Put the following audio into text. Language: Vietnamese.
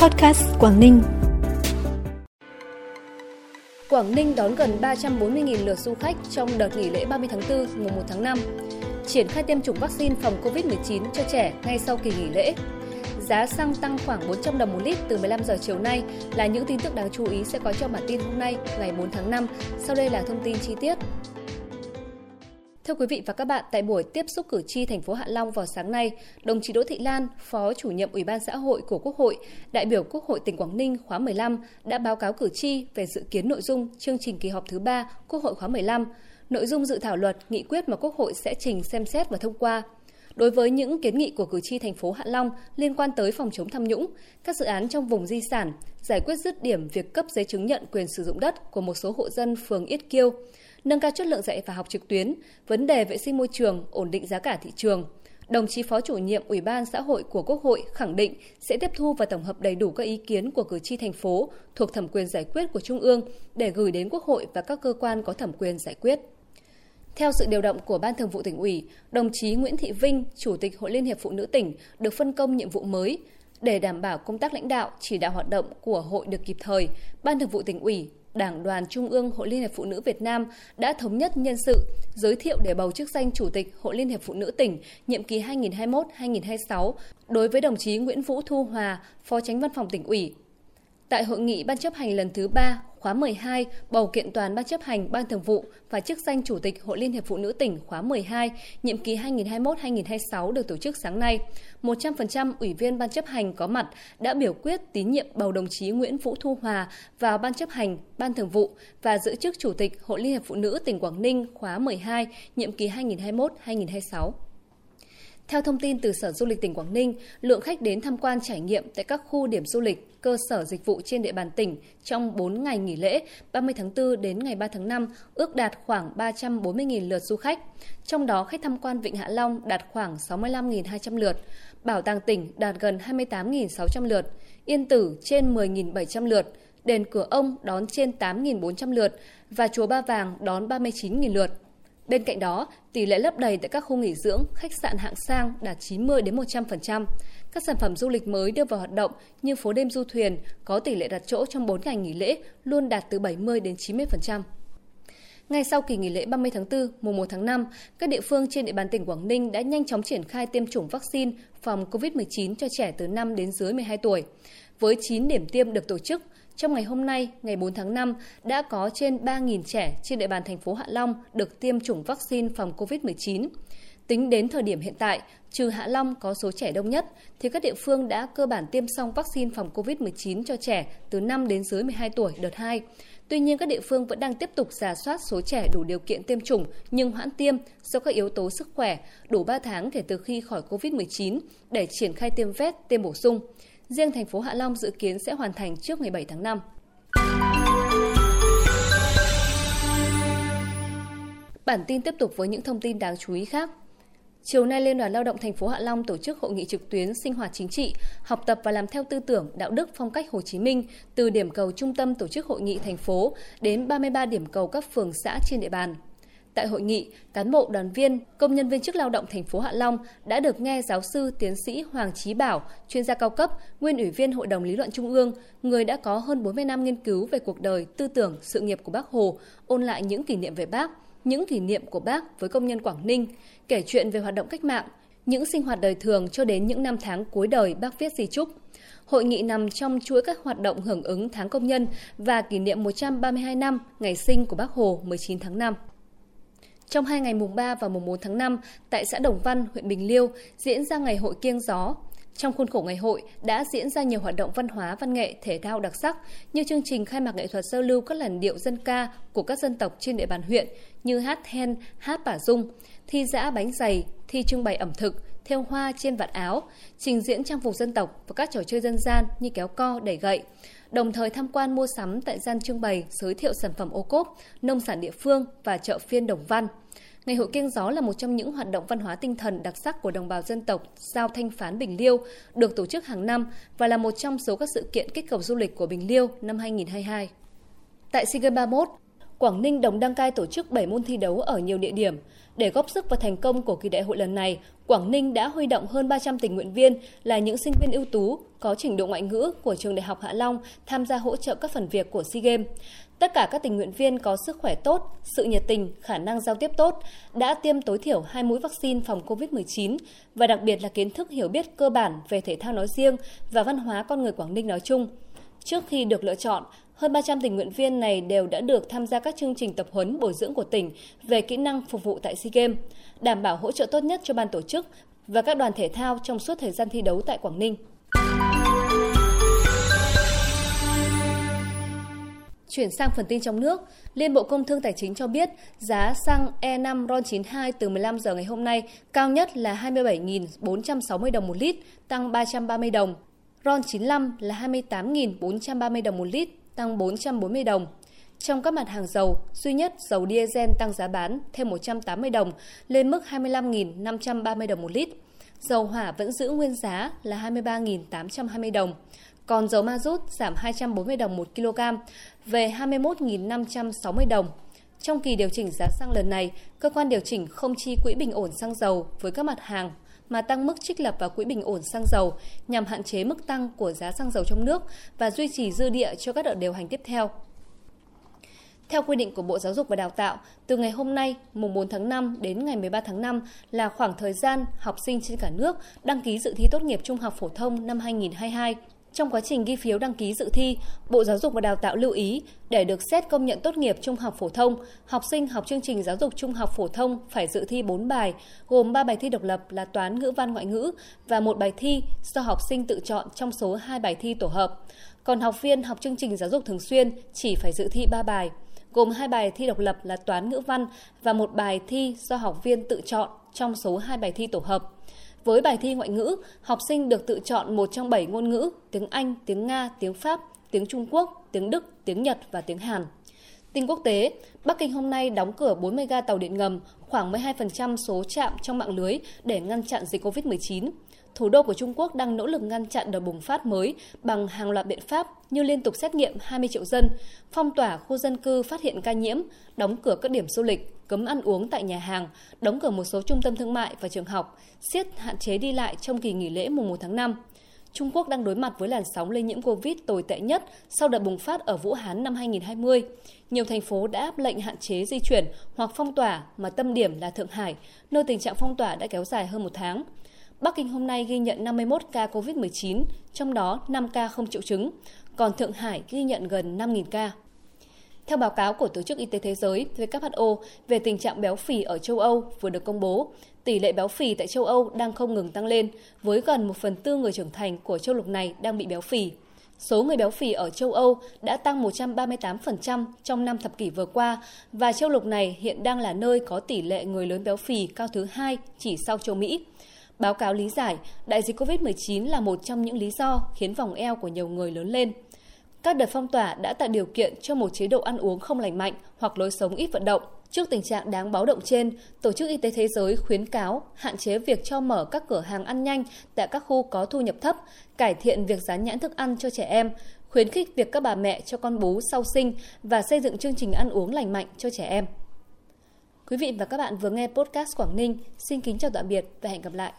Podcast Quảng Ninh. Quảng Ninh đón gần 340.000 lượt du khách trong đợt nghỉ lễ 30 tháng 4 mùng 1 tháng 5. Triển khai tiêm chủng vaccine phòng COVID-19 cho trẻ ngay sau kỳ nghỉ lễ. Giá xăng tăng khoảng 400 đồng một lít từ 15 giờ chiều nay là những tin tức đáng chú ý sẽ có trong bản tin hôm nay, ngày 4 tháng 5. Sau đây là thông tin chi tiết. Thưa quý vị và các bạn, tại buổi tiếp xúc cử tri thành phố Hạ Long vào sáng nay, đồng chí Đỗ Thị Lan, Phó chủ nhiệm Ủy ban xã hội của Quốc hội, đại biểu Quốc hội tỉnh Quảng Ninh khóa 15 đã báo cáo cử tri về dự kiến nội dung chương trình kỳ họp thứ 3 Quốc hội khóa 15, nội dung dự thảo luật, nghị quyết mà Quốc hội sẽ trình xem xét và thông qua. Đối với những kiến nghị của cử tri thành phố Hạ Long liên quan tới phòng chống tham nhũng, các dự án trong vùng di sản, giải quyết dứt điểm việc cấp giấy chứng nhận quyền sử dụng đất của một số hộ dân phường Yết Kiêu, nâng cao chất lượng dạy và học trực tuyến, vấn đề vệ sinh môi trường, ổn định giá cả thị trường. Đồng chí Phó chủ nhiệm Ủy ban xã hội của Quốc hội khẳng định sẽ tiếp thu và tổng hợp đầy đủ các ý kiến của cử tri thành phố thuộc thẩm quyền giải quyết của Trung ương để gửi đến Quốc hội và các cơ quan có thẩm quyền giải quyết. Theo sự điều động của Ban Thường vụ tỉnh ủy, đồng chí Nguyễn Thị Vinh, Chủ tịch Hội Liên hiệp Phụ nữ tỉnh được phân công nhiệm vụ mới để đảm bảo công tác lãnh đạo, chỉ đạo hoạt động của hội được kịp thời. Ban Thường vụ tỉnh ủy Đảng đoàn Trung ương Hội Liên hiệp Phụ nữ Việt Nam đã thống nhất nhân sự, giới thiệu để bầu chức danh Chủ tịch Hội Liên hiệp Phụ nữ tỉnh nhiệm kỳ 2021-2026 đối với đồng chí Nguyễn Vũ Thu Hòa, Phó Tránh Văn phòng tỉnh ủy. Tại hội nghị Ban chấp hành lần thứ 3 khóa 12 bầu kiện toàn Ban chấp hành Ban Thường vụ và chức danh Chủ tịch Hội Liên hiệp Phụ nữ tỉnh khóa 12, nhiệm kỳ 2021-2026 được tổ chức sáng nay. 100% ủy viên Ban chấp hành có mặt đã biểu quyết tín nhiệm bầu đồng chí Nguyễn Vũ Thu Hòa vào Ban chấp hành Ban Thường vụ và giữ chức Chủ tịch Hội Liên hiệp Phụ nữ tỉnh Quảng Ninh khóa 12, nhiệm kỳ 2021-2026. Theo thông tin từ Sở Du lịch tỉnh Quảng Ninh, lượng khách đến tham quan trải nghiệm tại các khu điểm du lịch, cơ sở dịch vụ trên địa bàn tỉnh trong 4 ngày nghỉ lễ 30 tháng 4 đến ngày 3 tháng 5 ước đạt khoảng 340.000 lượt du khách. Trong đó, khách tham quan Vịnh Hạ Long đạt khoảng 65.200 lượt, Bảo tàng tỉnh đạt gần 28.600 lượt, Yên Tử trên 10.700 lượt, Đền Cửa Ông đón trên 8.400 lượt và Chùa Ba Vàng đón 39.000 lượt. Bên cạnh đó, tỷ lệ lấp đầy tại các khu nghỉ dưỡng, khách sạn hạng sang đạt 90 đến 100%. Các sản phẩm du lịch mới đưa vào hoạt động như phố đêm du thuyền có tỷ lệ đặt chỗ trong 4 ngày nghỉ lễ luôn đạt từ 70 đến 90%. Ngay sau kỳ nghỉ lễ 30 tháng 4, mùng 1 tháng 5, các địa phương trên địa bàn tỉnh Quảng Ninh đã nhanh chóng triển khai tiêm chủng vaccine phòng COVID-19 cho trẻ từ 5 đến dưới 12 tuổi. Với 9 điểm tiêm được tổ chức, trong ngày hôm nay, ngày 4 tháng 5, đã có trên 3.000 trẻ trên địa bàn thành phố Hạ Long được tiêm chủng vaccine phòng COVID-19. Tính đến thời điểm hiện tại, trừ Hạ Long có số trẻ đông nhất, thì các địa phương đã cơ bản tiêm xong vaccine phòng COVID-19 cho trẻ từ 5 đến dưới 12 tuổi đợt 2. Tuy nhiên, các địa phương vẫn đang tiếp tục giả soát số trẻ đủ điều kiện tiêm chủng nhưng hoãn tiêm do các yếu tố sức khỏe đủ 3 tháng kể từ khi khỏi COVID-19 để triển khai tiêm vét, tiêm bổ sung. Riêng thành phố Hạ Long dự kiến sẽ hoàn thành trước ngày 7 tháng 5. Bản tin tiếp tục với những thông tin đáng chú ý khác. Chiều nay, Liên đoàn Lao động thành phố Hạ Long tổ chức hội nghị trực tuyến sinh hoạt chính trị, học tập và làm theo tư tưởng, đạo đức, phong cách Hồ Chí Minh từ điểm cầu trung tâm tổ chức hội nghị thành phố đến 33 điểm cầu các phường xã trên địa bàn. Tại hội nghị, cán bộ đoàn viên, công nhân viên chức lao động thành phố Hạ Long đã được nghe giáo sư tiến sĩ Hoàng Chí Bảo, chuyên gia cao cấp, nguyên ủy viên Hội đồng lý luận Trung ương, người đã có hơn 40 năm nghiên cứu về cuộc đời, tư tưởng, sự nghiệp của Bác Hồ, ôn lại những kỷ niệm về Bác, những kỷ niệm của Bác với công nhân Quảng Ninh, kể chuyện về hoạt động cách mạng, những sinh hoạt đời thường cho đến những năm tháng cuối đời Bác viết di chúc. Hội nghị nằm trong chuỗi các hoạt động hưởng ứng tháng công nhân và kỷ niệm 132 năm ngày sinh của Bác Hồ 19 tháng 5. Trong hai ngày mùng 3 và mùng 4 tháng 5, tại xã Đồng Văn, huyện Bình Liêu, diễn ra ngày hội kiêng gió. Trong khuôn khổ ngày hội đã diễn ra nhiều hoạt động văn hóa, văn nghệ, thể thao đặc sắc như chương trình khai mạc nghệ thuật giao lưu các làn điệu dân ca của các dân tộc trên địa bàn huyện như hát then, hát bả dung, thi dã bánh dày, thi trưng bày ẩm thực, theo hoa trên vạt áo, trình diễn trang phục dân tộc và các trò chơi dân gian như kéo co, đẩy gậy đồng thời tham quan mua sắm tại gian trưng bày giới thiệu sản phẩm ô cốp, nông sản địa phương và chợ phiên Đồng Văn. Ngày hội kiêng gió là một trong những hoạt động văn hóa tinh thần đặc sắc của đồng bào dân tộc Giao Thanh Phán Bình Liêu, được tổ chức hàng năm và là một trong số các sự kiện kích cầu du lịch của Bình Liêu năm 2022. Tại SEA Games 31, Quảng Ninh đồng đăng cai tổ chức 7 môn thi đấu ở nhiều địa điểm. Để góp sức vào thành công của kỳ đại hội lần này, Quảng Ninh đã huy động hơn 300 tình nguyện viên là những sinh viên ưu tú có trình độ ngoại ngữ của trường Đại học Hạ Long tham gia hỗ trợ các phần việc của SEA Games. Tất cả các tình nguyện viên có sức khỏe tốt, sự nhiệt tình, khả năng giao tiếp tốt, đã tiêm tối thiểu hai mũi vaccine phòng COVID-19 và đặc biệt là kiến thức hiểu biết cơ bản về thể thao nói riêng và văn hóa con người Quảng Ninh nói chung. Trước khi được lựa chọn, hơn 300 tình nguyện viên này đều đã được tham gia các chương trình tập huấn bồi dưỡng của tỉnh về kỹ năng phục vụ tại SEA Games, đảm bảo hỗ trợ tốt nhất cho ban tổ chức và các đoàn thể thao trong suốt thời gian thi đấu tại Quảng Ninh. Chuyển sang phần tin trong nước, Liên Bộ Công Thương Tài chính cho biết giá xăng E5 RON92 từ 15 giờ ngày hôm nay cao nhất là 27.460 đồng một lít, tăng 330 đồng. RON95 là 28.430 đồng một lít, tăng 440 đồng. Trong các mặt hàng dầu, duy nhất dầu diesel tăng giá bán thêm 180 đồng lên mức 25.530 đồng một lít. Dầu hỏa vẫn giữ nguyên giá là 23.820 đồng. Còn dầu ma rút giảm 240 đồng một kg về 21.560 đồng. Trong kỳ điều chỉnh giá xăng lần này, cơ quan điều chỉnh không chi quỹ bình ổn xăng dầu với các mặt hàng mà tăng mức trích lập vào quỹ bình ổn xăng dầu nhằm hạn chế mức tăng của giá xăng dầu trong nước và duy trì dư địa cho các đợt điều hành tiếp theo. Theo quy định của Bộ Giáo dục và Đào tạo, từ ngày hôm nay, mùng 4 tháng 5 đến ngày 13 tháng 5 là khoảng thời gian học sinh trên cả nước đăng ký dự thi tốt nghiệp trung học phổ thông năm 2022. Trong quá trình ghi phiếu đăng ký dự thi, Bộ Giáo dục và Đào tạo lưu ý để được xét công nhận tốt nghiệp trung học phổ thông, học sinh học chương trình giáo dục trung học phổ thông phải dự thi 4 bài, gồm 3 bài thi độc lập là toán, ngữ văn, ngoại ngữ và một bài thi do học sinh tự chọn trong số 2 bài thi tổ hợp. Còn học viên học chương trình giáo dục thường xuyên chỉ phải dự thi 3 bài, gồm hai bài thi độc lập là toán, ngữ văn và một bài thi do học viên tự chọn trong số 2 bài thi tổ hợp. Với bài thi ngoại ngữ, học sinh được tự chọn một trong 7 ngôn ngữ, tiếng Anh, tiếng Nga, tiếng Pháp, tiếng Trung Quốc, tiếng Đức, tiếng Nhật và tiếng Hàn. Tin quốc tế, Bắc Kinh hôm nay đóng cửa 40 ga tàu điện ngầm, khoảng 12% số trạm trong mạng lưới để ngăn chặn dịch COVID-19 thủ đô của Trung Quốc đang nỗ lực ngăn chặn đợt bùng phát mới bằng hàng loạt biện pháp như liên tục xét nghiệm 20 triệu dân, phong tỏa khu dân cư phát hiện ca nhiễm, đóng cửa các điểm du lịch, cấm ăn uống tại nhà hàng, đóng cửa một số trung tâm thương mại và trường học, siết hạn chế đi lại trong kỳ nghỉ lễ mùng 1 tháng 5. Trung Quốc đang đối mặt với làn sóng lây nhiễm Covid tồi tệ nhất sau đợt bùng phát ở Vũ Hán năm 2020. Nhiều thành phố đã áp lệnh hạn chế di chuyển hoặc phong tỏa mà tâm điểm là Thượng Hải, nơi tình trạng phong tỏa đã kéo dài hơn một tháng. Bắc Kinh hôm nay ghi nhận 51 ca COVID-19, trong đó 5 ca không triệu chứng, còn Thượng Hải ghi nhận gần 5.000 ca. Theo báo cáo của Tổ chức Y tế Thế giới WHO về tình trạng béo phì ở châu Âu vừa được công bố, tỷ lệ béo phì tại châu Âu đang không ngừng tăng lên, với gần 1 phần tư người trưởng thành của châu lục này đang bị béo phì. Số người béo phì ở châu Âu đã tăng 138% trong năm thập kỷ vừa qua và châu lục này hiện đang là nơi có tỷ lệ người lớn béo phì cao thứ hai chỉ sau châu Mỹ. Báo cáo lý giải, đại dịch COVID-19 là một trong những lý do khiến vòng eo của nhiều người lớn lên. Các đợt phong tỏa đã tạo điều kiện cho một chế độ ăn uống không lành mạnh hoặc lối sống ít vận động. Trước tình trạng đáng báo động trên, Tổ chức Y tế Thế giới khuyến cáo hạn chế việc cho mở các cửa hàng ăn nhanh tại các khu có thu nhập thấp, cải thiện việc dán nhãn thức ăn cho trẻ em, khuyến khích việc các bà mẹ cho con bú sau sinh và xây dựng chương trình ăn uống lành mạnh cho trẻ em. Quý vị và các bạn vừa nghe podcast Quảng Ninh. Xin kính chào tạm biệt và hẹn gặp lại.